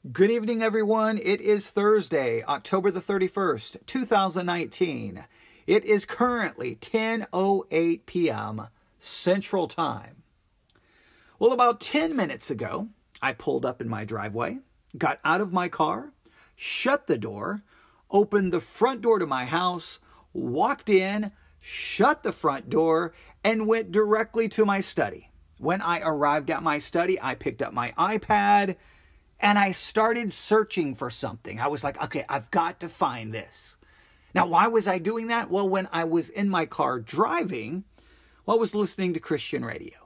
Good evening, everyone. It is Thursday, October the 31st, 2019. It is currently 10.08 p.m. Central Time. Well, about 10 minutes ago, I pulled up in my driveway, got out of my car, shut the door, opened the front door to my house, walked in, shut the front door, and went directly to my study. When I arrived at my study, I picked up my iPad and I started searching for something. I was like, okay, I've got to find this. Now, why was I doing that? Well, when I was in my car driving, well, I was listening to Christian radio.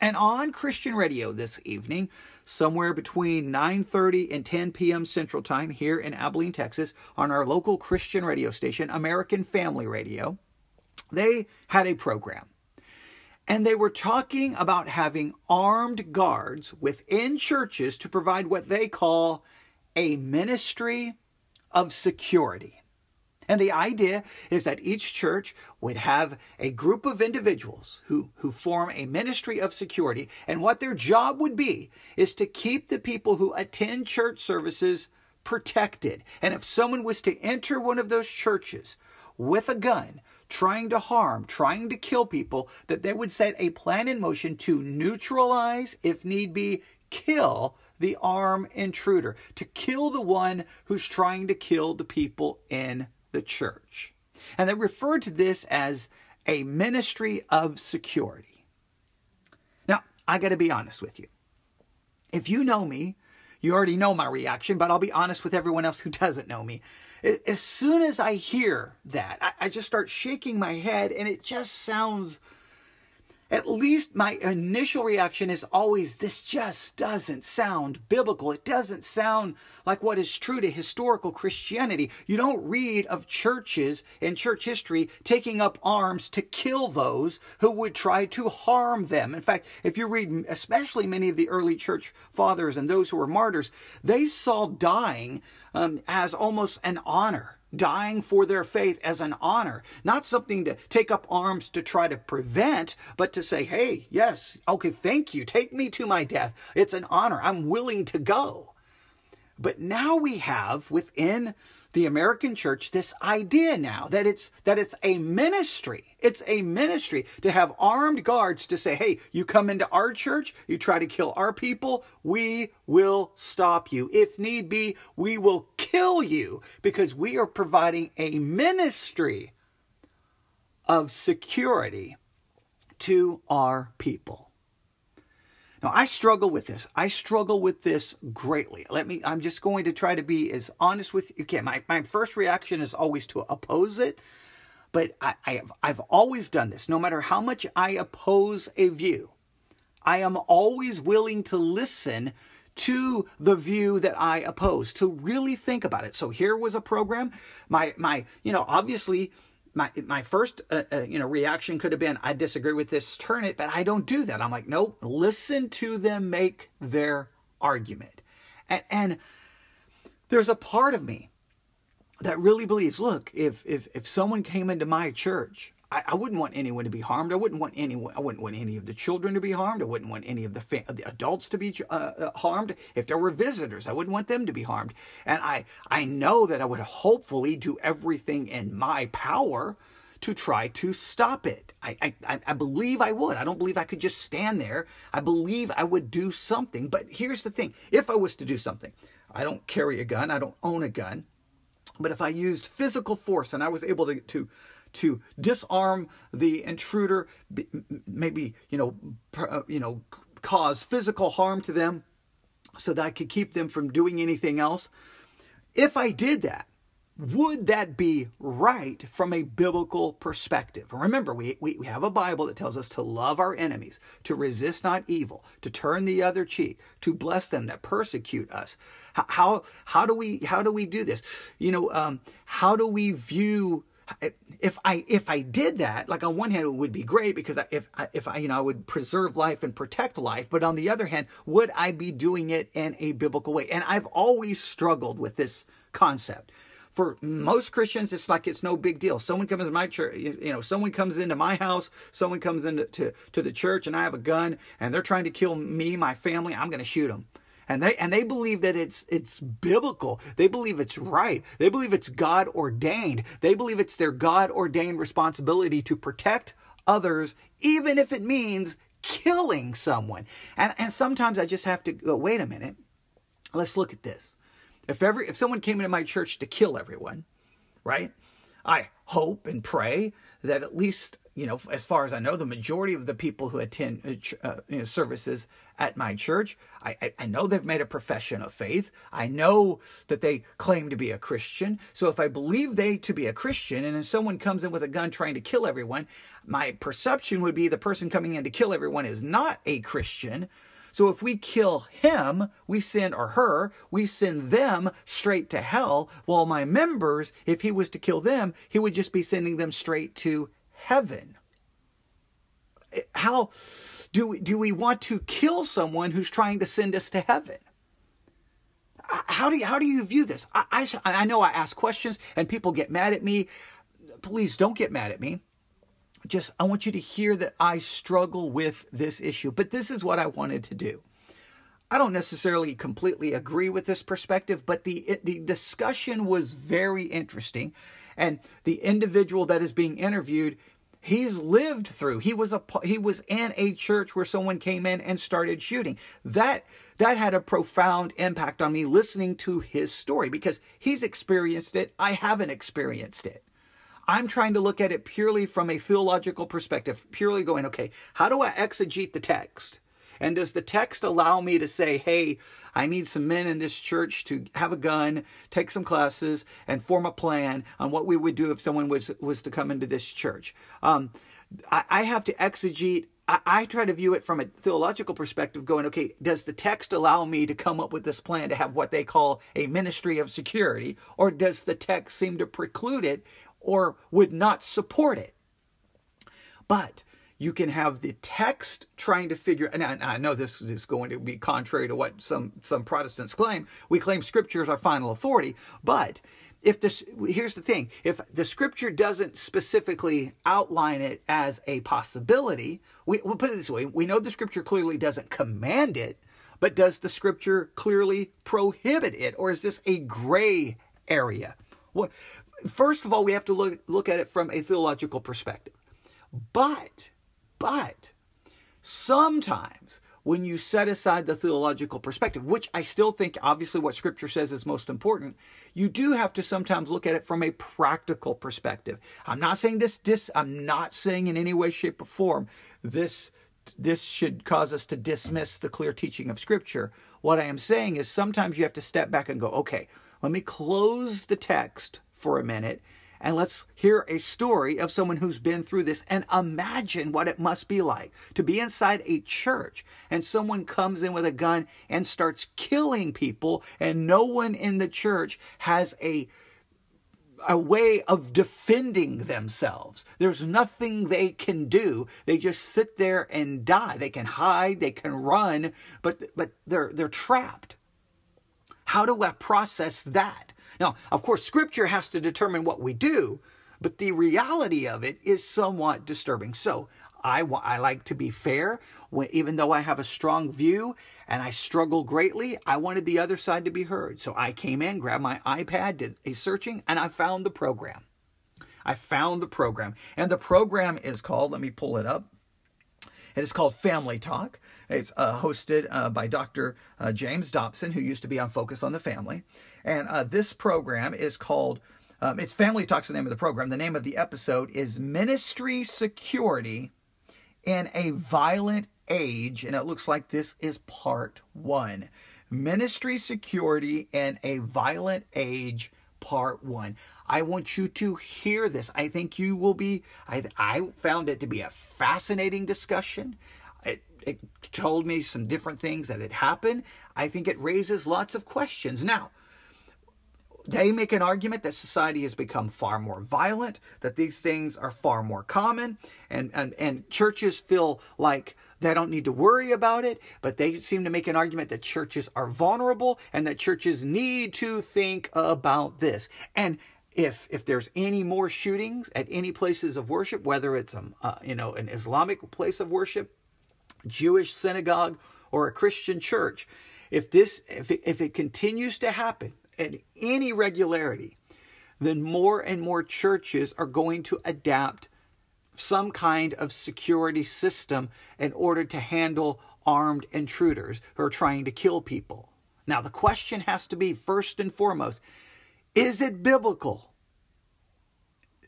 And on Christian radio this evening, somewhere between 9:30 and 10 p.m. Central Time here in Abilene, Texas, on our local Christian radio station, American Family Radio, they had a program. And they were talking about having armed guards within churches to provide what they call a ministry of security. And the idea is that each church would have a group of individuals who, who form a ministry of security. And what their job would be is to keep the people who attend church services protected. And if someone was to enter one of those churches with a gun, trying to harm, trying to kill people, that they would set a plan in motion to neutralize, if need be, kill the armed intruder, to kill the one who's trying to kill the people in the church. And they referred to this as a ministry of security. Now, I got to be honest with you. If you know me, you already know my reaction, but I'll be honest with everyone else who doesn't know me. As soon as I hear that, I, just start shaking my head, and it just sounds at least my initial reaction is always this just doesn't sound biblical. It doesn't sound like what is true to historical Christianity. You don't read of churches in church history taking up arms to kill those who would try to harm them. In fact, if you read especially many of the early church fathers and those who were martyrs, they saw dying um, as almost an honor dying for their faith as an honor, not something to take up arms to try to prevent, but to say, hey, yes, okay, thank you, take me to my death. It's an honor. I'm willing to go. But now we have within the American church this idea now that it's that it's a ministry. It's a ministry to have armed guards to say, "Hey, you come into our church, you try to kill our people, we will stop you. If need be, we will kill you because we are providing a ministry of security to our people." Now, I struggle with this. I struggle with this greatly. Let me, I'm just going to try to be as honest with you can. My, my first reaction is always to oppose it, but I, I have, I've always done this. No matter how much I oppose a view, I am always willing to listen to the view that I oppose, to really think about it. So here was a program. My, my, you know, obviously my my first uh, uh, you know reaction could have been I disagree with this, turn it, but I don't do that. I'm like, nope, listen to them make their argument, and and there's a part of me that really believes, look, if if if someone came into my church I, I, wouldn't want anyone to be harmed. I wouldn't want anyone. I wouldn't want any of the children to be harmed. I wouldn't want any of the, fa- the adults to be uh, uh, harmed. If there were visitors, I wouldn't want them to be harmed. And I I know that I would hopefully do everything in my power to try to stop it. I, I, I believe I would. I don't believe I could just stand there. I believe I would do something. But here's the thing if I was to do something, I don't carry a gun, I don't own a gun. But if I used physical force and I was able to, to to disarm the intruder, maybe you know, uh, you know, cause physical harm to them, so that I could keep them from doing anything else. If I did that, would that be right from a biblical perspective? Remember, we, we, we have a Bible that tells us to love our enemies, to resist not evil, to turn the other cheek, to bless them that persecute us. How, how, how do we how do we do this? You know, um, how do we view if I if I did that, like on one hand, it would be great because if if I you know I would preserve life and protect life, but on the other hand, would I be doing it in a biblical way? And I've always struggled with this concept. For most Christians, it's like it's no big deal. Someone comes to my church, you know, someone comes into my house, someone comes into to, to the church, and I have a gun, and they're trying to kill me, my family. I'm going to shoot them and they and they believe that it's it's biblical. They believe it's right. They believe it's god ordained. They believe it's their god ordained responsibility to protect others even if it means killing someone. And and sometimes i just have to go wait a minute. Let's look at this. If ever if someone came into my church to kill everyone right? I hope and pray that at least you know, as far as I know, the majority of the people who attend uh, uh, you know, services at my church, I, I, I, know they've made a profession of faith. I know that they claim to be a Christian. So if I believe they to be a Christian and then someone comes in with a gun trying to kill everyone, my perception would be the person coming in to kill everyone is not a Christian. So if we kill him, we send, or her, we send them straight to hell, while my members, if he was to kill them, he would just be sending them straight to heaven. How do we, do we want to kill someone who's trying to send us to heaven? How do you, how do you view this? I, I, I know I ask questions and people get mad at me. Please don't get mad at me. Just I want you to hear that I struggle with this issue, but this is what I wanted to do. I don't necessarily completely agree with this perspective, but the the discussion was very interesting, and the individual that is being interviewed he's lived through. He was a he was in a church where someone came in and started shooting. That that had a profound impact on me listening to his story because he's experienced it. I haven't experienced it. I'm trying to look at it purely from a theological perspective purely going okay how do i exegete the text and does the text allow me to say, hey, I need some men in this church to have a gun, take some classes, and form a plan on what we would do if someone was, was to come into this church? Um, I, I have to exegete I, I, try to view it from a theological perspective, going, okay, does the text allow me to come up with this plan to have what they call a ministry of security, or does the text seem to preclude it or would not support it? But you can have the text trying to figure and I, I, know this is going to be contrary to what some some protestants claim. We claim scripture is our final authority but if this here's the thing. If the scripture doesn't specifically outline it as a possibility we, we'll put it this way. We know the scripture clearly doesn't command it but does the scripture clearly prohibit it or is this a gray area? Well first of all we have to look look at it from a theological perspective. But but sometimes when you set aside the theological perspective, which I still think obviously what scripture says is most important, you do have to sometimes look at it from a practical perspective. I'm not saying this dis I'm not saying in any way, shape, or form this this should cause us to dismiss the clear teaching of scripture. What I am saying is sometimes you have to step back and go, okay, let me close the text for a minute and let's hear a story of someone who's been through this and imagine what it must be like to be inside a church and someone comes in with a gun and starts killing people and no one in the church has a a way of defending themselves. There's nothing they can do. They just sit there and die. They can hide, they can run, but but they're they're trapped. How do I process that? Now, of course, scripture has to determine what we do, but the reality of it is somewhat disturbing. So, I, I like to be fair, even though I have a strong view and I struggle greatly. I wanted the other side to be heard. So I came in, grabbed my iPad, did a searching, and I found the program. I found the program. And the program is called, let me pull it up. It is called Family Talk. It's uh, hosted uh, by Dr. Uh, James Dobson, who used to be on Focus on the Family. And uh, this program is called, um, it's Family Talks, the name of the program. The name of the episode is Ministry Security in a Violent Age. And it looks like this is part one. Ministry Security in a Violent Age, part one. I want you to hear this. I think you will be, I, I found it to be a fascinating discussion it told me some different things that had happened. I think it raises lots of questions. Now, they make an argument that society has become far more violent, that these things are far more common, and, and, and churches feel like they don't need to worry about it, but they seem to make an argument that churches are vulnerable and that churches need to think about this. And if if there's any more shootings at any places of worship, whether it's a uh, you know an Islamic place of worship Jewish synagogue or a Christian church, if this if it, if it continues to happen at any regularity, then more and more churches are going to adapt some kind of security system in order to handle armed intruders who are trying to kill people. Now, the question has to be first and foremost is it biblical?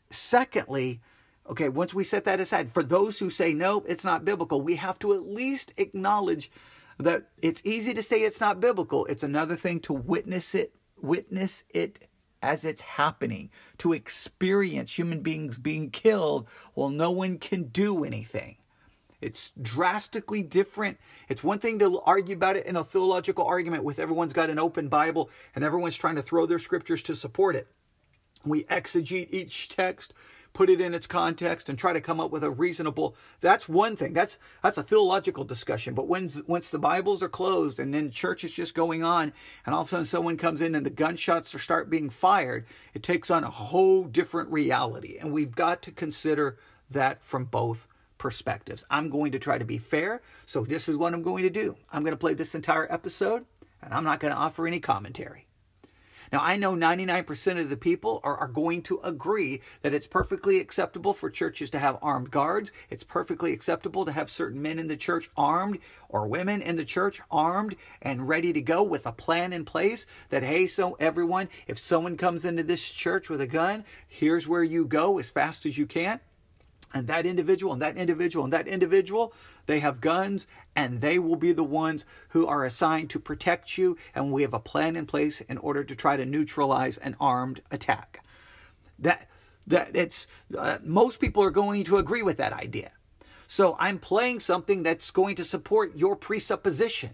Secondly, okay, once we set that aside, for those who say no, it's not biblical, we have to at least acknowledge that it's easy to say it's not biblical. It's another thing to witness it, witness it as it's happening, to experience human beings being killed while no one can do anything. It's drastically different. It's one thing to argue about it in a theological argument with everyone's got an open Bible and everyone's trying to throw their scriptures to support it. We exegete each text, put it in its context, and try to come up with a reasonable. That's one thing. That's that's a theological discussion. But when once the Bibles are closed and then church is just going on, and all of a sudden someone comes in and the gunshots start being fired, it takes on a whole different reality. And we've got to consider that from both perspectives. I'm going to try to be fair, so this is what I'm going to do. I'm going to play this entire episode, and I'm not going to offer any commentary. Now, I know 99% of the people are, are going to agree that it's perfectly acceptable for churches to have armed guards. It's perfectly acceptable to have certain men in the church armed or women in the church armed and ready to go with a plan in place that, hey, so everyone, if someone comes into this church with a gun, here's where you go as fast as you can and that individual and that individual and that individual they have guns and they will be the ones who are assigned to protect you. And we have a plan in place in order to try to neutralize an armed attack. That that it's uh, most people are going to agree with that idea. So i'm playing something that's going to support your presupposition.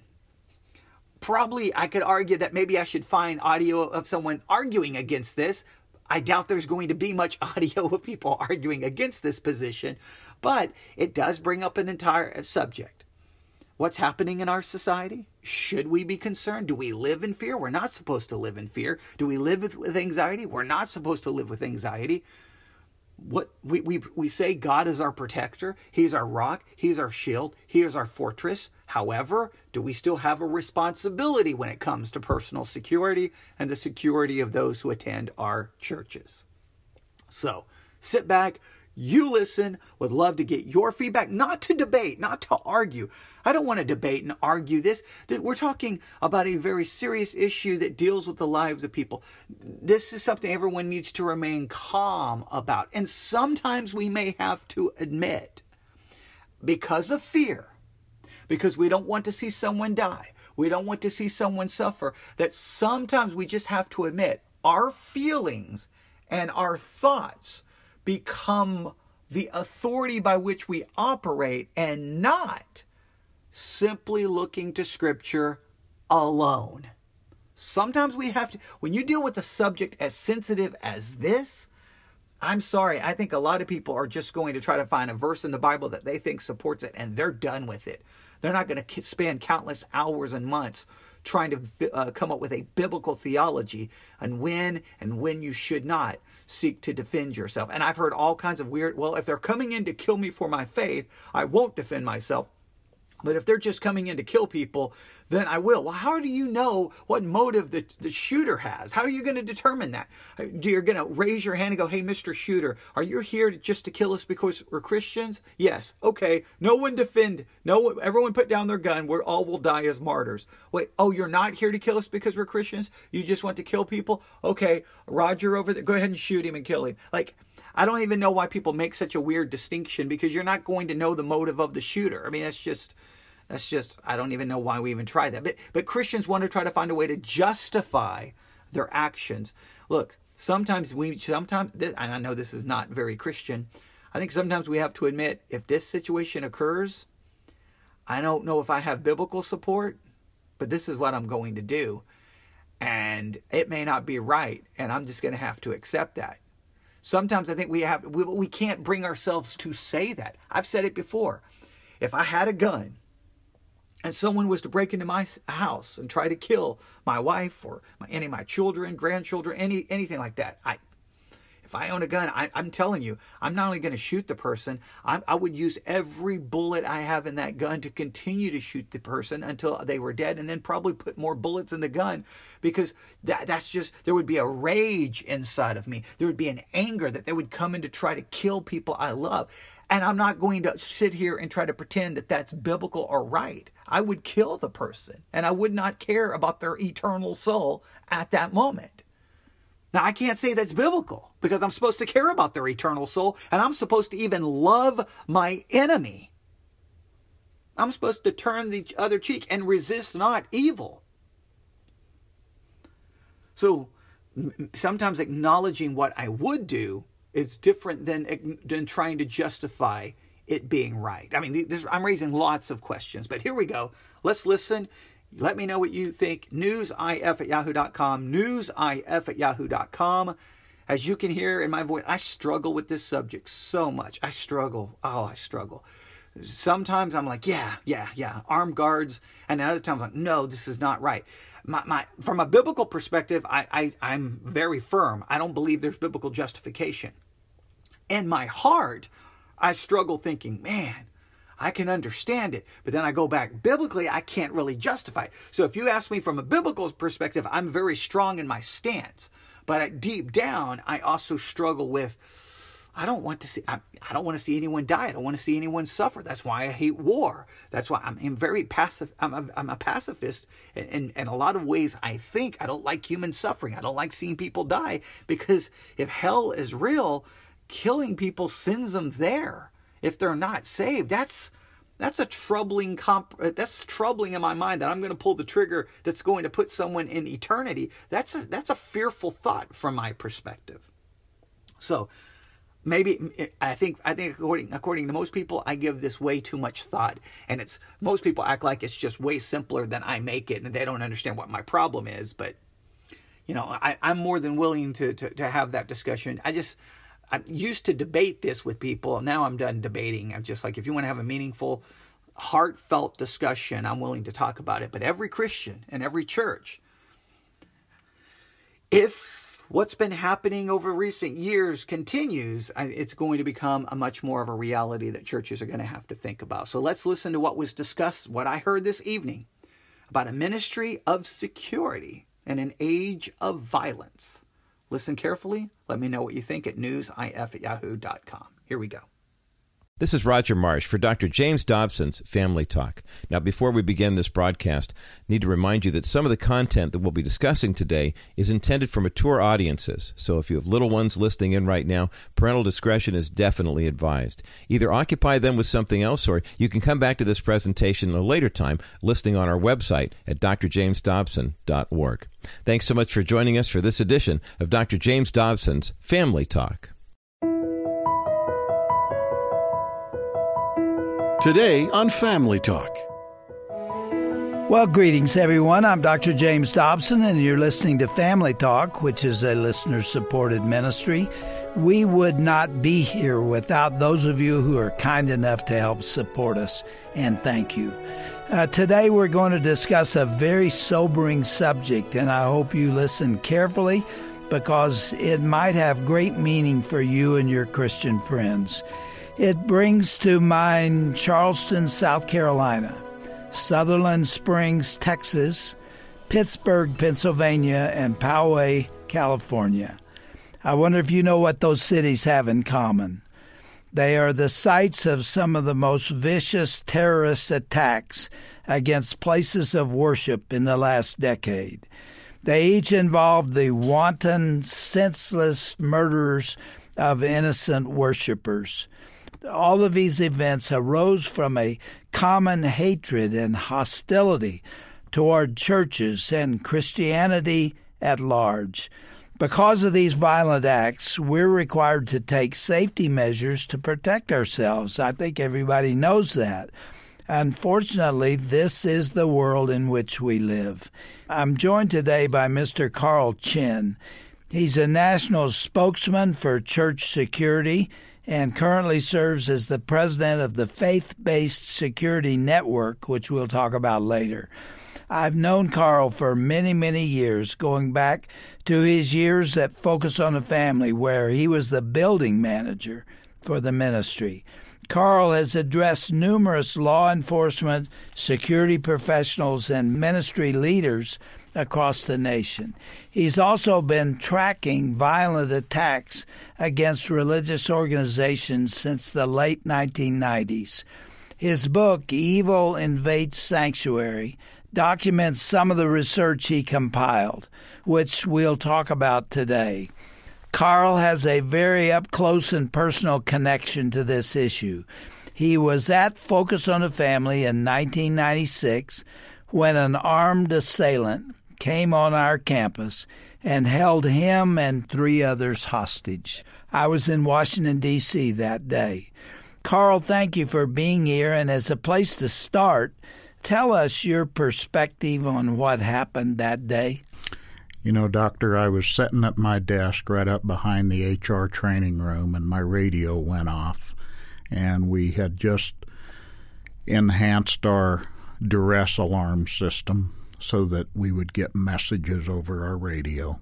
Probably i could argue that maybe i should find audio of someone arguing against this I doubt there's going to be much audio of people arguing against this position, but it does bring up an entire uh, subject. What's happening in our society? Should we be concerned? Do we live in fear? We're not supposed to live in fear. Do we live with, with anxiety? We're not supposed to live with anxiety what we, we, we say God is our protector, He's our rock, He's our shield, He is our fortress. However, do we still have a responsibility when it comes to personal security and the security of those who attend our churches? So sit back, you listen, would love to get your feedback, not to debate, not to argue. I don't want to debate and argue this. We're talking about a very serious issue that deals with the lives of people. This is something everyone needs to remain calm about. And sometimes we may have to admit, because of fear, because we don't want to see someone die, we don't want to see someone suffer, that sometimes we just have to admit our feelings and our thoughts become the authority by which we operate and not simply looking to Scripture alone. Sometimes we have to, when you deal with a subject as sensitive as this, I'm sorry, I think a lot of people are just going to try to find a verse in the Bible that they think supports it and they're done with it. They're not going to spend countless hours and months trying to uh, come up with a biblical theology and when and when you should not seek to defend yourself. And I've heard all kinds of weird, well, if they're coming in to kill me for my faith, I won't defend myself. But if they're just coming in to kill people, then I will. Well, how do you know what motive the, the shooter has? How are you going to determine that? Do you're going to raise your hand and go, "Hey, Mr. Shooter, are you here just to kill us because we're Christians?" Yes. Okay. No one defend. No. Everyone put down their gun. We all will die as martyrs. Wait. Oh, you're not here to kill us because we're Christians. You just want to kill people. Okay, Roger over there. Go ahead and shoot him and kill him. Like. I don't even know why people make such a weird distinction because you're not going to know the motive of the shooter. I mean, that's just that's just I don't even know why we even try that. But but Christians want to try to find a way to justify their actions. Look, sometimes we sometimes and I know this is not very Christian. I think sometimes we have to admit if this situation occurs, I don't know if I have biblical support, but this is what I'm going to do. And it may not be right, and I'm just going to have to accept that. Sometimes I think we have we, we can't bring ourselves to say that. I've said it before. If I had a gun and someone was to break into my house and try to kill my wife or my, any of my children, grandchildren, any anything like that, I, if I own a gun, I, am telling you, I'm not only going to shoot the person, I, I would use every bullet I have in that gun to continue to shoot the person until they were dead, and then probably put more bullets in the gun because that, that's just, there would be a rage inside of me. There would be an anger that they would come in to try to kill people I love. And I'm not going to sit here and try to pretend that that's biblical or right. I would kill the person and I would not care about their eternal soul at that moment. Now, I can't say that's biblical because I'm supposed to care about their eternal soul and I'm supposed to even love my enemy. I'm supposed to turn the other cheek and resist not evil. So sometimes acknowledging what I would do is different than, than trying to justify it being right. I mean, I'm raising lots of questions, but here we go. Let's listen. Let me know what you think. Newsif at yahoo.com. Newsif at yahoo.com. As you can hear in my voice, I struggle with this subject so much. I struggle. Oh, I struggle. Sometimes I'm like, yeah, yeah, yeah, armed guards. And other times I'm like, no, this is not right. My, my, from a biblical perspective, I, I, I'm very firm. I don't believe there's biblical justification. In my heart, I struggle thinking, man, I can understand it. But then I go back biblically, I can't really justify it. So if you ask me from a biblical perspective, I'm very strong in my stance. But deep down, I also struggle with I don't want to see I, I, don't want to see anyone die. I don't want to see anyone suffer. That's why I hate war. That's why I'm, I'm very passive. I'm a, I'm a pacifist. And in, in a lot of ways, I think I don't like human suffering. I don't like seeing people die because if hell is real, killing people sends them there if they're not saved. That's that's a troubling comp that's troubling in my mind that I'm going to pull the trigger that's going to put someone in eternity. That's a, that's a fearful thought from my perspective. So, maybe I think I think according according to most people, I give this way too much thought, and it's most people act like it's just way simpler than I make it, and they don't understand what my problem is. But you know, I, I'm more than willing to, to to have that discussion. I just I used to debate this with people. Now I'm done debating. I'm just like, if you want to have a meaningful, heartfelt discussion, I'm willing to talk about it. But every Christian and every church, if what's been happening over recent years continues, it's going to become a much more of a reality that churches are going to have to think about. So let's listen to what was discussed, what I heard this evening about a ministry of security in an age of violence. Listen carefully. Let me know what you think at newsif at yahoo.com. Here we go. This is Roger Marsh for Dr. James Dobson's Family Talk. Now, before we begin this broadcast, I need to remind you that some of the content that we'll be discussing today is intended for mature audiences. So if you have little ones listening in right now, parental discretion is definitely advised. Either occupy them with something else or you can come back to this presentation at a later time listing on our website at drjamesdobson.org. Thanks so much for joining us for this edition of Dr. James Dobson's Family Talk. Today on Family Talk. Well, greetings, everyone. I'm Dr. James Dobson, and you're listening to Family Talk, which is a listener supported ministry. We would not be here without those of you who are kind enough to help support us, and thank you. Uh, today, we're going to discuss a very sobering subject, and I hope you listen carefully because it might have great meaning for you and your Christian friends. It brings to mind Charleston, South Carolina, Sutherland Springs, Texas, Pittsburgh, Pennsylvania, and Poway, California. I wonder if you know what those cities have in common. They are the sites of some of the most vicious terrorist attacks against places of worship in the last decade. They each involved the wanton, senseless murders of innocent worshippers all of these events arose from a common hatred and hostility toward churches and Christianity at large. Because of these violent acts, we're required to take safety measures to protect ourselves. I think everybody knows that. Unfortunately, this is the world in which we live. I'm joined today by Mr. Carl Chinn. He's a national spokesman for church security and currently serves as the president of the Faith Based Security Network, which we'll talk about later. I've known Carl for many, many years, going back to his years at Focus on the Family, where he was the building manager for the ministry. Carl has addressed numerous law enforcement, security professionals, and ministry leaders across the nation. He's also been tracking violent attacks against religious organizations since the late 1990s. His book, Evil Invades Sanctuary, documents some of the research he compiled, which we'll talk about today. Carl has a very up close and personal connection to this issue. He was at Focus on the Family in 1996 when an armed assailant came on our campus and held him and three others hostage. I was in Washington, D.C. that day. Carl, thank you for being here. And as a place to start, tell us your perspective on what happened that day. You know, Doctor, I was sitting at my desk right up behind the HR training room, and my radio went off. And we had just enhanced our duress alarm system so that we would get messages over our radio.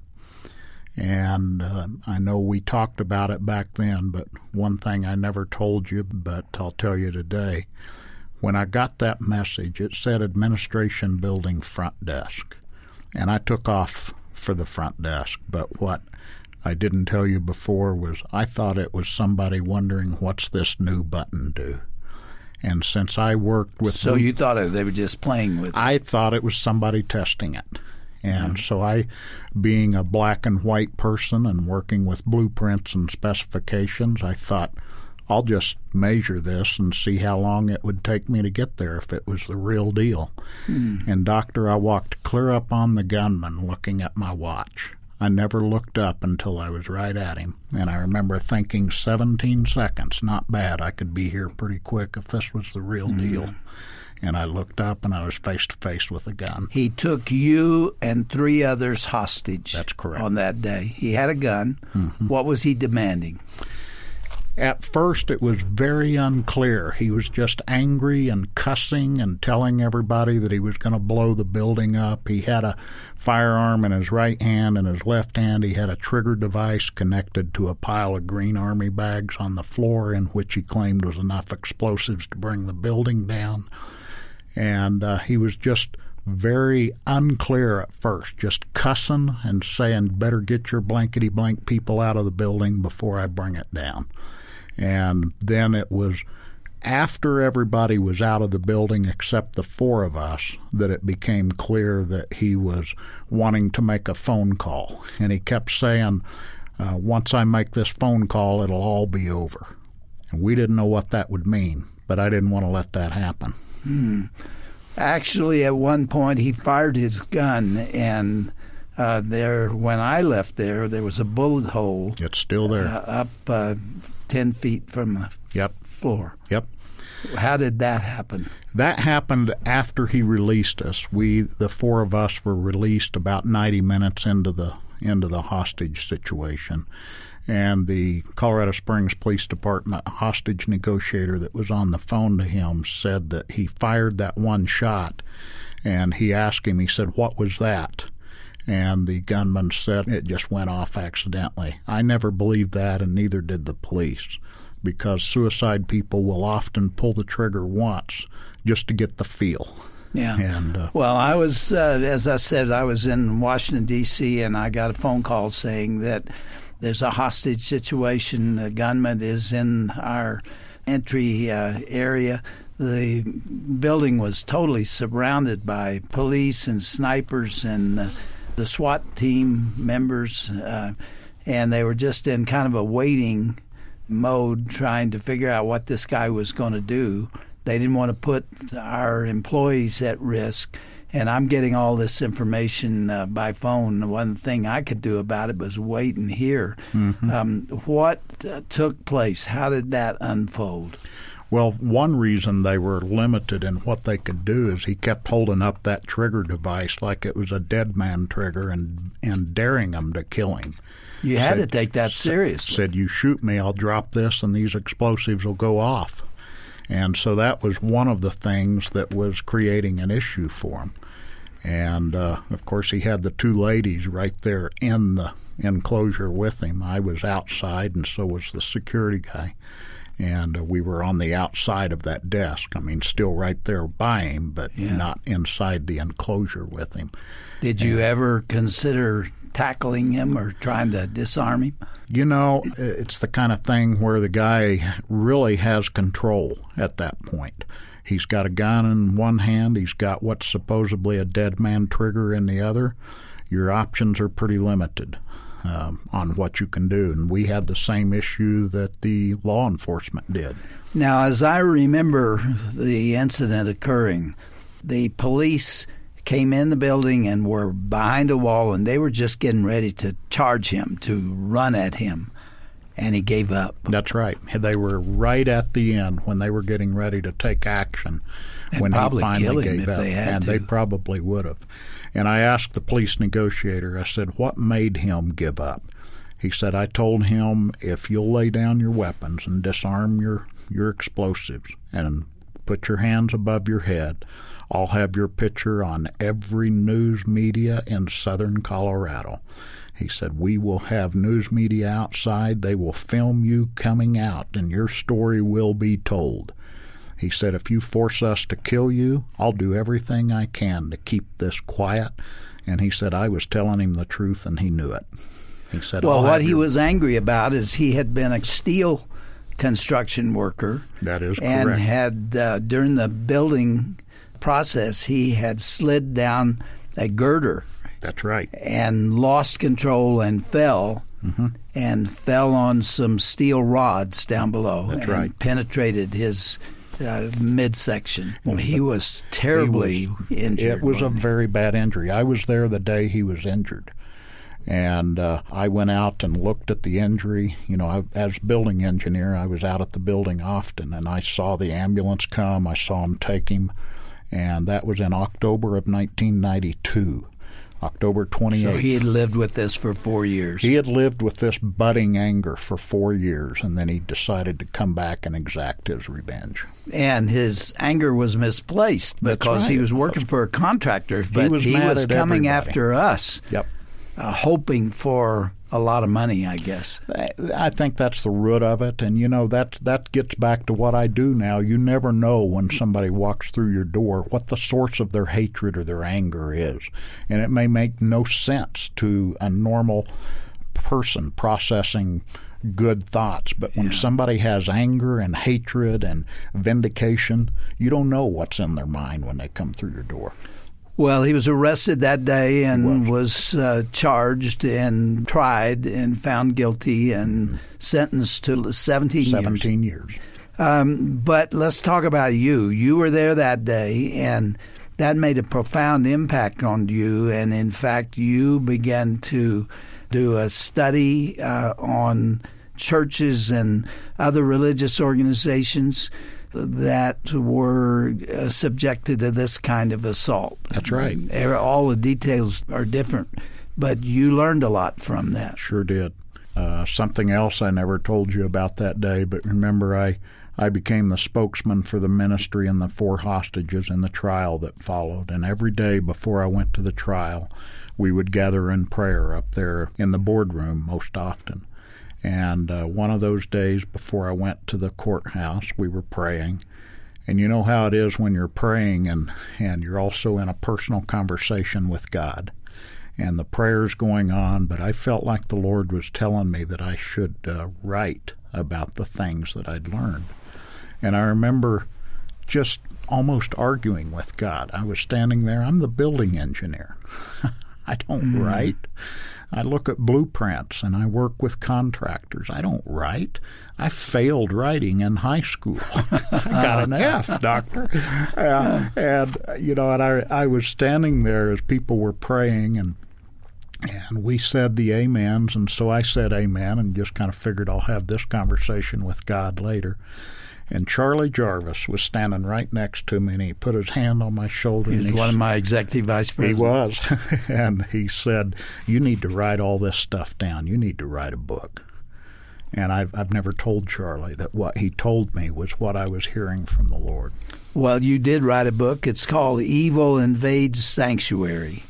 And uh, I know we talked about it back then, but one thing I never told you, but I'll tell you today. When I got that message, it said Administration Building Front Desk. And I took off for the front desk. But what I didn't tell you before was I thought it was somebody wondering what's this new button do. And since I worked with, so you thought they were just playing with. It. I thought it was somebody testing it, and so I, being a black and white person and working with blueprints and specifications, I thought I'll just measure this and see how long it would take me to get there if it was the real deal. Mm. And doctor, I walked clear up on the gunman, looking at my watch. I never looked up until I was right at him, and I remember thinking 17 seconds, not bad. I could be here pretty quick if this was the real mm. deal. And I looked up and I was face to face with a gun. He took you and three others hostage. That's correct. On that day. He had a gun. Mm-hmm. What was he demanding? At first, it was very unclear. He was just angry and cussing and telling everybody that he was going to blow the building up. He had a firearm in his right hand, and his left hand, he had a trigger device connected to a pile of green army bags on the floor, in which he claimed was enough explosives to bring the building down. And uh, he was just very unclear at first, just cussing and saying, better get your blankety blank people out of the building before I bring it down. And then it was after everybody was out of the building except the four of us that it became clear that he was wanting to make a phone call. And he kept saying, uh, once I make this phone call, it'll all be over. And we didn't know what that would mean, but I didn't want to let that happen. Hmm. Actually, at one point, he fired his gun, and uh, there, when I left there, there was a bullet hole. It's still there. Uh, up uh, 10 feet from the yep. floor. Yep. How did that happen? That happened after he released us. We, the four of us, were released about 90 minutes into the into the hostage situation, and the Colorado Springs Police Department hostage negotiator that was on the phone to him said that he fired that one shot, and he asked him. He said, "What was that?" And the gunman said it just went off accidentally. I never believed that, and neither did the police, because suicide people will often pull the trigger once just to get the feel. Yeah. And uh, well, I was, uh, as I said, I was in Washington D.C. and I got a phone call saying that there's a hostage situation. The gunman is in our entry uh, area. The building was totally surrounded by police and snipers and uh, the SWAT team members, uh, and they were just in kind of a waiting mode, trying to figure out what this guy was going to do. They didn't want to put our employees at risk. And I'm getting all this information uh, by phone. The one thing I could do about it was wait and hear. Mm-hmm. Um, what uh, took place? How did that unfold? Well, one reason they were limited in what they could do is he kept holding up that trigger device like it was a dead man trigger and and daring them to kill him. You had said, to take that seriously. Said, "You shoot me, I'll drop this, and these explosives will go off." And so that was one of the things that was creating an issue for him. And uh, of course, he had the two ladies right there in the enclosure with him. I was outside, and so was the security guy. And uh, we were on the outside of that desk. I mean, still right there by him, but Yeah. not inside the enclosure with him. Did you ever consider tackling him or trying to disarm him? You know, it's the kind of thing where the guy really has control at that point. He's got a gun in one hand, he's got what's supposedly a dead man trigger in the other. Your options are pretty limited um, on what you can do. And we had the same issue that the law enforcement did. Now, as I remember the incident occurring, the police came in the building and were behind a wall, and they were just getting ready to charge him, to run at him, and he gave up. That's right. They were right at the end when they were getting ready to take action. And when he finally gave up, they and to. they probably would have. And I asked the police negotiator. I said, "What made him give up?" He said, "I told him if you'll lay down your weapons and disarm your your explosives and put your hands above your head." I'll have your picture on every news media in southern Colorado. He said, We will have news media outside. They will film you coming out, and your story will be told. He said, If you force us to kill you, I'll do everything I can to keep this quiet. And he said, I was telling him the truth, and he knew it. He said, Well, what he your-" was angry about is he had been a steel construction worker. That is correct. and correct. had uh, during the building process he had slid down a girder That's right. and lost control and fell Mm-hmm. and fell on some steel rods down below That's and right. penetrated his uh, midsection. he was terribly injured. It was a he? very bad injury. I was there the day he was injured. And uh, I went out and looked at the injury. You know, I, as building engineer, I was out at the building often, and I saw the ambulance come. I saw him take him, and that was in October of 1992, October 28th. so he had lived with this for four years. He had lived with this budding anger for four years, and then he decided to come back and exact his revenge. and his anger was misplaced because he was working for contractors, but was he was coming everybody. after us, Yep. Uh, hoping for a lot of money, I guess. I- I think that's the root of it, and you know that that gets back to what I do now. You never know when somebody walks through your door what the source of their hatred or their anger is, and it may make no sense to a normal person processing good thoughts. But when somebody has anger and hatred and vindication, you don't know what's in their mind when they come through your door. Well, he was arrested that day and was, uh, charged and tried and found guilty and sentenced to 17, years. Seventeen years. Um, but let's talk about you. You were there that day, and that made a profound impact on you. And in fact, you began to do a study uh, on churches and other religious organizations that were uh, subjected to this kind of assault. That's right. All the details are different, but you learned a lot from that. Sure did. Uh, something else I never told you about that day, but remember, I I became the spokesman for the ministry and the four hostages in the trial that followed. And every day before I went to the trial, we would gather in prayer up there in the boardroom most often. And uh, one of those days before I went to the courthouse, we were praying. And you know how it is when you're praying and, and you're also in a personal conversation with God and the prayers going on, but I felt like the Lord was telling me that I should uh, write about the things that I'd learned. And I remember just almost arguing with God. I was standing there, I'm the building engineer. I don't write. I look at blueprints and I work with contractors. I don't write. I failed writing in high school. I got an F, doctor. Uh, and you know, and I I was standing there as people were praying and and we said the amens and so I said amen and just kind of figured I'll have this conversation with God later. And Charlie Jarvis was standing right next to me and he put his hand on my shoulder He was one of my executive vice presidents. he was. and he said, You need to write all this stuff down. You need to write a book. And I've, I've never told Charlie that what he told me was what I was hearing from the Lord. Well, you did write a book. It's called Evil Invades Sanctuary.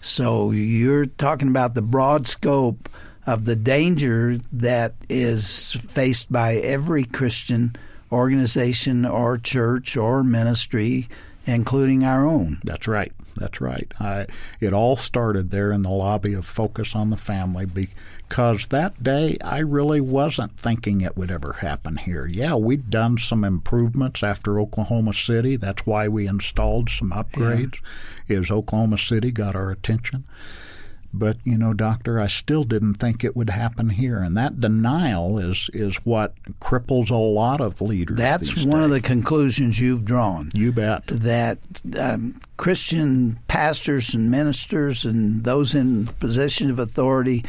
So you're talking about the broad scope of the danger that is faced by every Christian organization or church or ministry, including our own. That's right. That's right. I, it all started there in the lobby of Focus on the Family because that day I really wasn't thinking it would ever happen here. Yeah, we'd done some improvements after Oklahoma City. That's why we installed some upgrades. Yeah. Is Oklahoma City got our attention? But you know, doctor, I still didn't think it would happen here, and that denial is is what cripples a lot of leaders. That's one days. of the conclusions you've drawn. You bet that um, Christian pastors and ministers and those in position of authority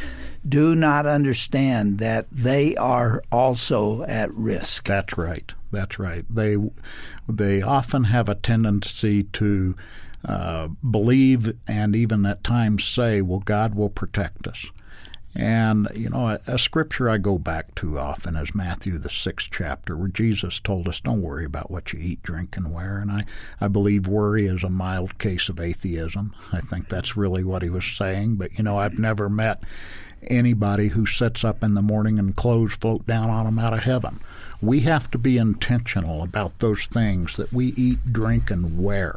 do not understand that they are also at risk. That's right. That's right. They they often have a tendency to uh, believe and even at times say, well, God will protect us. And, you know, a, a, scripture I go back to often is Matthew, the sixth chapter, where Jesus told us, don't worry about what you eat, drink, and wear. And I, I believe worry is a mild case of atheism. I think that's really what he was saying. But, you know, I've never met anybody who sits up in the morning and clothes float down on them out of heaven. We have to be intentional about those things that we eat, drink, and wear.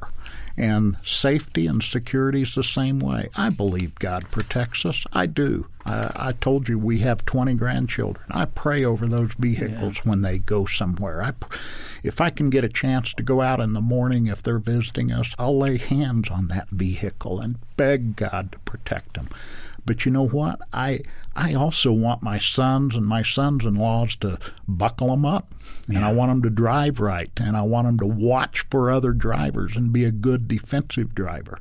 And safety and security is the same way. I believe God protects us. I do. I, I told you we have 20 grandchildren. I pray over those vehicles yeah. when they go somewhere. I, if I can get a chance to go out in the morning if they're visiting us, I'll lay hands on that vehicle and beg God to protect them. But you know what? I I also want my sons and my sons-in-laws to buckle them up, yeah. and I want them to drive right, and I want them to watch for other drivers and be a good defensive driver.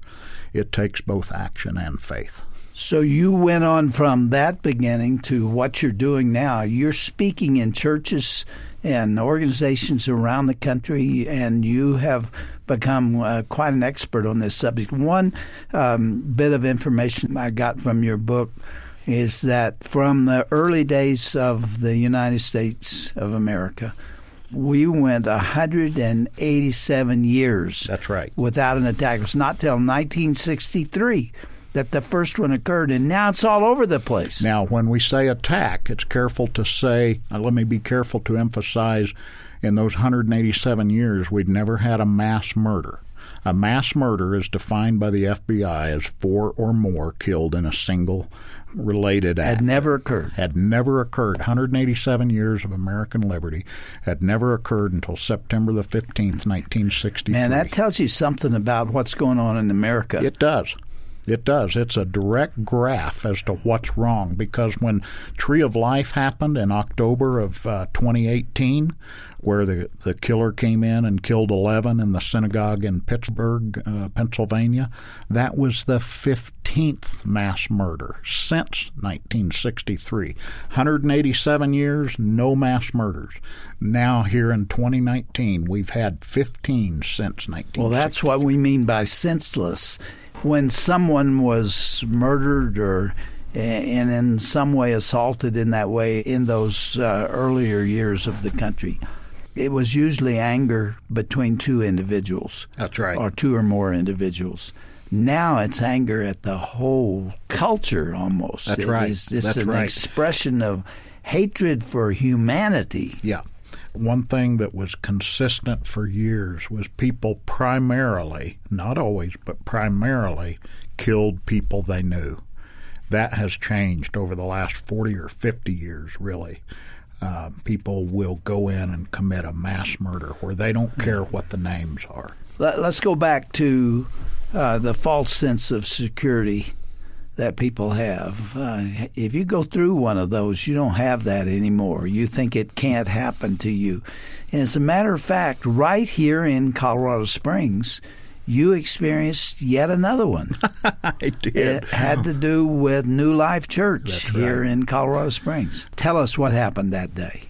It takes both action and faith. So you went on from that beginning to what you're doing now. You're speaking in churches and organizations around the country, and you have become uh, quite an expert on this subject. One um, bit of information I got from your book is that from the early days of the United States of America, we went 187 years. That's right. Without an attack. It's not till 1963 that the first one occurred, and now it's all over the place. Now, when we say attack, it's careful to say, uh, let me be careful to emphasize in those 187 years, we'd never had a mass murder. A mass murder is defined by the FBI as four or more killed in a single related act. Had never occurred. Had never occurred. 187 years of American liberty had never occurred until September the 15th, 1963. Man, that tells you something about what's going on in America. It does. It does. It's a direct graph as to what's wrong because when Tree of Life happened in October of uh, 2018, where the, the killer came in and killed 11 in the synagogue in Pittsburgh, uh, Pennsylvania, that was the 15th mass murder since 1963. 187 years, no mass murders. Now, here in 2019, we've had 15 since 1963. Well, that's what we mean by senseless when someone was murdered or and in some way assaulted in that way in those uh, earlier years of the country. It was usually anger between two individuals. That's right. Or two or more individuals. Now it's anger at the whole culture almost. That's it right. It's That's an right. expression of hatred for humanity. Yeah. One thing that was consistent for years was people primarily, not always, but primarily killed people they knew. That has changed over the last 40 or 50 years, really. Uh, people will go in and commit a mass murder where they don't care what the names are. Let, us go back to uh, the false sense of security that people have. Uh, if you go through one of those, you don't have that anymore. You think it can't happen to you. And as a matter of fact, right here in Colorado Springs, you experienced yet another one. I did. It had to do with New Life Church here in Colorado Springs. Tell us what happened that day.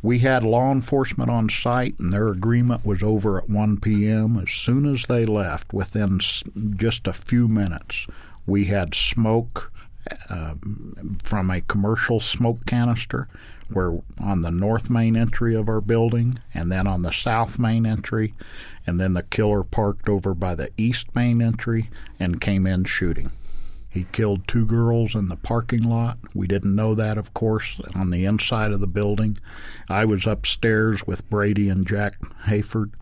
We had law enforcement on site, and their agreement was over at 1 p.m. As soon as they left, within just a few minutes, we had smoke uh, from a commercial smoke canister where on the north main entry of our building and then on the south main entry and then the killer parked over by the east main entry and came in shooting he killed two girls in the parking lot. We didn't know that, of course, on the inside of the building. I was upstairs with Brady and Jack Hayford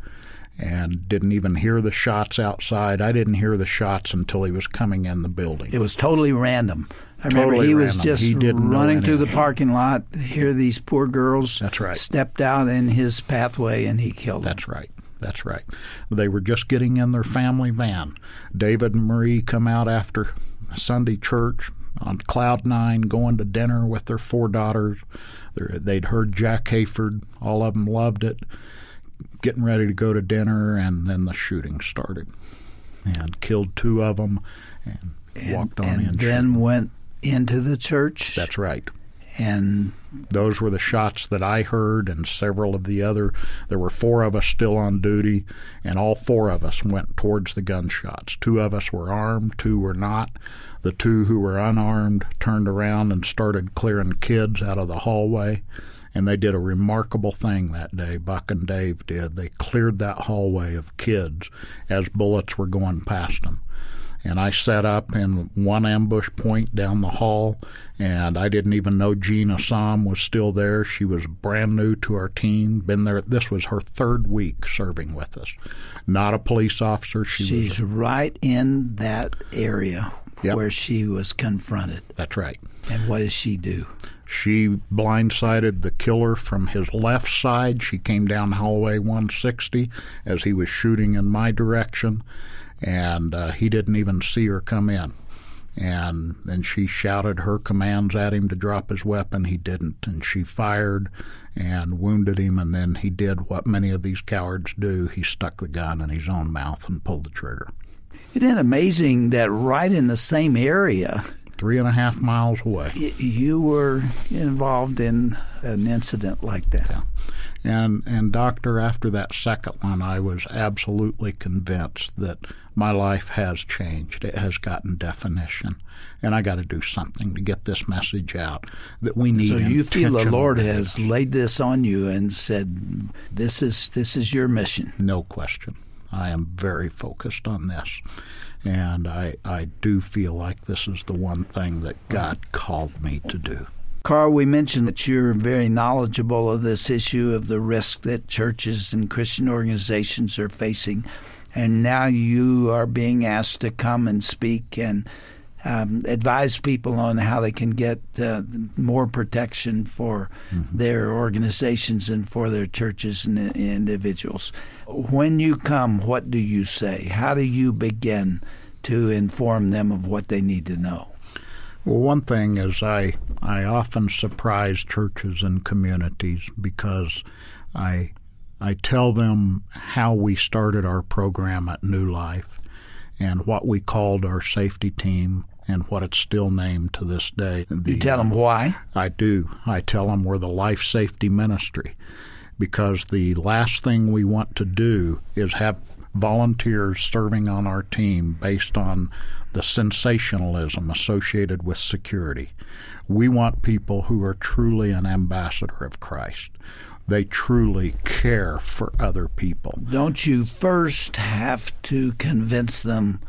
and didn't even hear the shots outside. I didn't hear the shots until he was coming in the building. It was totally random. I remember Totally he was just He running through the parking lot, hear these poor girls That's right. stepped out in his pathway and he killed them. That's right. That's right. They were just getting in their family van. David and Marie come out after Sunday church on cloud nine, going to dinner with their four daughters. They'd heard Jack Hayford. All of them loved it. Getting ready to go to dinner, and then the shooting started, and killed two of them, and, walked on and in. then went into the church That's right. and Those were the shots that I heard, and several of the other. There were four of us still on duty, and all four of us went towards the gunshots. Two of us were armed, two were not. The two who were unarmed turned around and started clearing kids out of the hallway. And they did a remarkable thing that day, Buck and Dave did. They cleared that hallway of kids as bullets were going past them and I set up in one ambush point down the hall, and I didn't even know Jeanne Assam was still there. She was brand new to our team, been there. This was her third week serving with us. Not a police officer. She she's was. right in that area Yep. where she was confronted. That's right. And what does she do? She blindsided the killer from his left side. She came down hallway 160 as he was shooting in my direction, and uh, he didn't even see her come in. And then she shouted her commands at him to drop his weapon. He didn't, and she fired and wounded him. And then he did what many of these cowards do: he stuck the gun in his own mouth and pulled the trigger. Isn't it amazing that right in the same area Three and a half miles away. you were involved in an incident like that? And and doctor, after that second one, I was absolutely convinced that my life has changed. It has gotten definition, and I got to do something to get this message out that we need. So you feel the Lord has laid this on you and said, "This is this is your mission." no question. I am very focused on this, and I I do feel like this is the one thing that God called me to do. Carl, we mentioned that you're very knowledgeable of this issue of the risk that churches and Christian organizations are facing, and now you are being asked to come and speak and um, advise people on how they can get uh, more protection for their organizations and for their churches and i- individuals. When you come, what do you say? How do you begin to inform them of what they need to know? Well, one thing is I I often surprise churches and communities because I I tell them how we started our program at New Life and what we called our safety team and what it's still named to this day. You tell them why. I do. I tell them we're the life safety ministry because the last thing we want to do is have volunteers serving on our team based on the sensationalism associated with security. We want people who are truly an ambassador of Christ. They truly care for other people. Don't you first have to convince them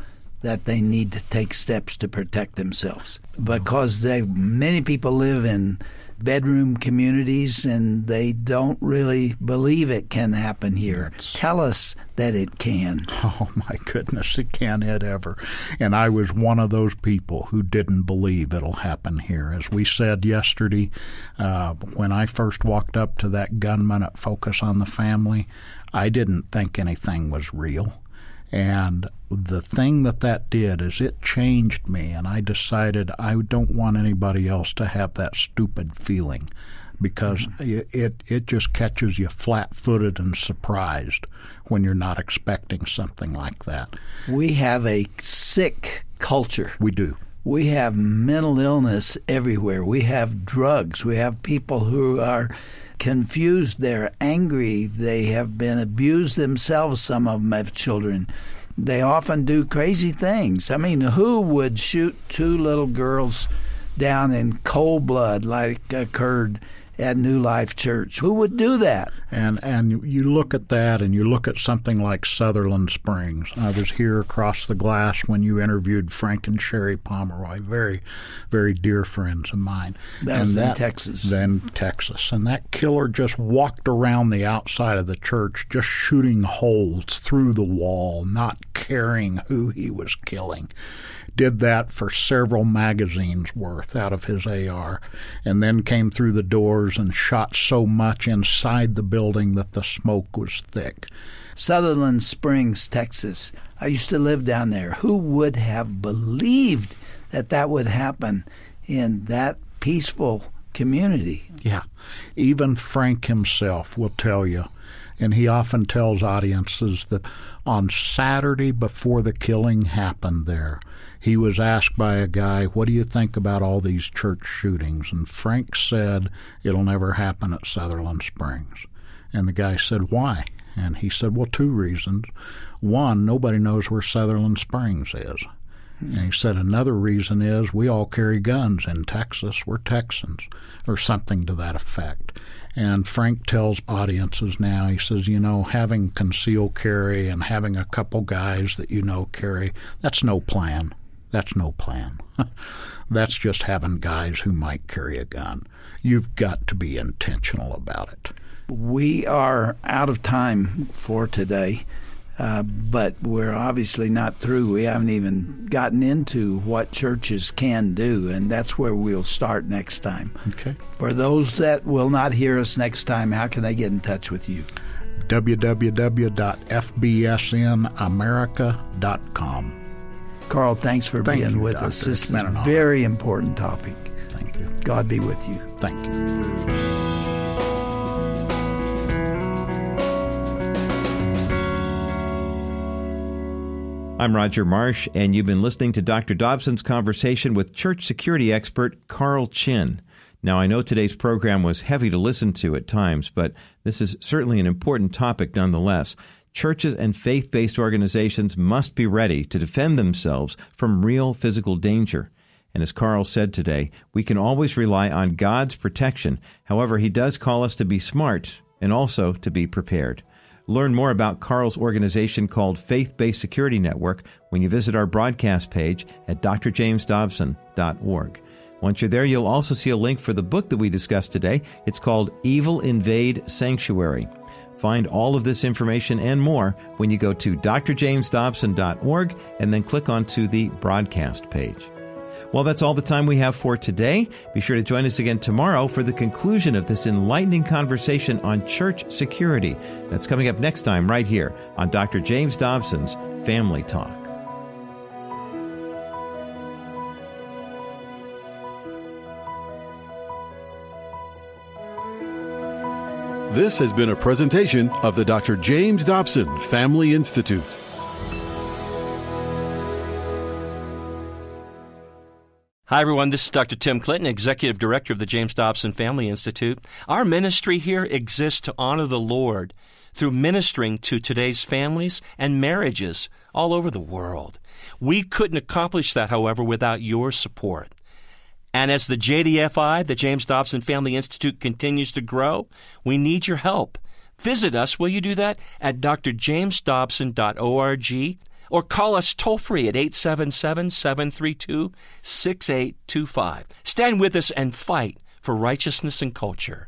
that they need to take steps to protect themselves? Because they many people live in bedroom communities and they don't really believe it can happen here. Tell us that it can. Oh my goodness, it can't hit ever. And I was one of those people who didn't believe it'll happen here. As we said yesterday, uh, when I first walked up to that gunman at Focus on the Family, I didn't think anything was real. And the thing that that did is it changed me, and I decided I don't want anybody else to have that stupid feeling because mm-hmm. it, it it just catches you flat-footed and surprised when you're not expecting something like that. We have a sick culture. We do. We have mental illness everywhere. We have drugs. We have people who are confused. They're angry. They have been abused themselves. Some of them have children. They often do crazy things. I mean, who would shoot two little girls down in cold blood like occurred at New Life Church. Who would do that? And and you look at that, and you look at something like Sutherland Springs. I was here across the glass when you interviewed Frank and Sherri Pomeroy, very, very dear friends of mine. That and was in Texas. Then Texas, and that killer just walked around the outside of the church, just shooting holes through the wall, not caring who he was killing did that for several magazines worth out of his AR, and then came through the doors and shot so much inside the building that the smoke was thick. Sutherland Springs, Texas. I used to live down there. Who would have believed that that would happen in that peaceful community? Yeah. Even Frank himself will tell you, and he often tells audiences that on Saturday before the killing happened there, he was asked by a guy, What do you think about all these church shootings? And Frank said, It'll never happen at Sutherland Springs. And the guy said, Why? And he said, Well, two reasons. One, nobody knows where Sutherland Springs is. And he said another reason is we all carry guns in Texas. We're Texans, or something to that effect. And Frank tells audiences now, he says, you know, having concealed carry and having a couple guys that you know carry, that's no plan. That's no plan. That's just having guys who might carry a gun. You've got to be intentional about it. We are out of time for today, uh, but we're obviously not through. We haven't even gotten into what churches can do, and that's where we'll start next time. Okay. For those that will not hear us next time, how can they get in touch with you? www.fbsnamerica.com. Carl, thanks for Thank being you, with Doctor. us. This is been a very important topic. Thank you. God be with you. Thank you. I'm Roger Marsh, and you've been listening to Dr. Dobson's conversation with church security expert Carl Chinn. Now, I know today's program was heavy to listen to at times, but this is certainly an important topic nonetheless. Churches and faith based organizations must be ready to defend themselves from real physical danger. And as Carl said today, we can always rely on God's protection. However, he does call us to be smart and also to be prepared. Learn more about Carl's organization called Faith Based Security Network when you visit our broadcast page at drjamesdobson.org. Once you're there, you'll also see a link for the book that we discussed today. It's called Evil Invades Sanctuary. Find all of this information and more when you go to drjamesdobson.org and then click onto the broadcast page. Well, that's all the time we have for today. Be sure to join us again tomorrow for the conclusion of this enlightening conversation on church security. That's coming up next time, right here on Dr. James Dobson's Family Talk. This has been a presentation of the Dr. James Dobson Family Institute. Hi, everyone. This is Dr. Tim Clinton, Executive Director of the James Dobson Family Institute. Our ministry here exists to honor the Lord through ministering to today's families and marriages all over the world. We couldn't accomplish that, however, without your support. And as the JDFI, the James Dobson Family Institute, continues to grow, we need your help. Visit us, will you do that, at drjamesdobson.org or call us toll free at 877 732 6825. Stand with us and fight for righteousness and culture.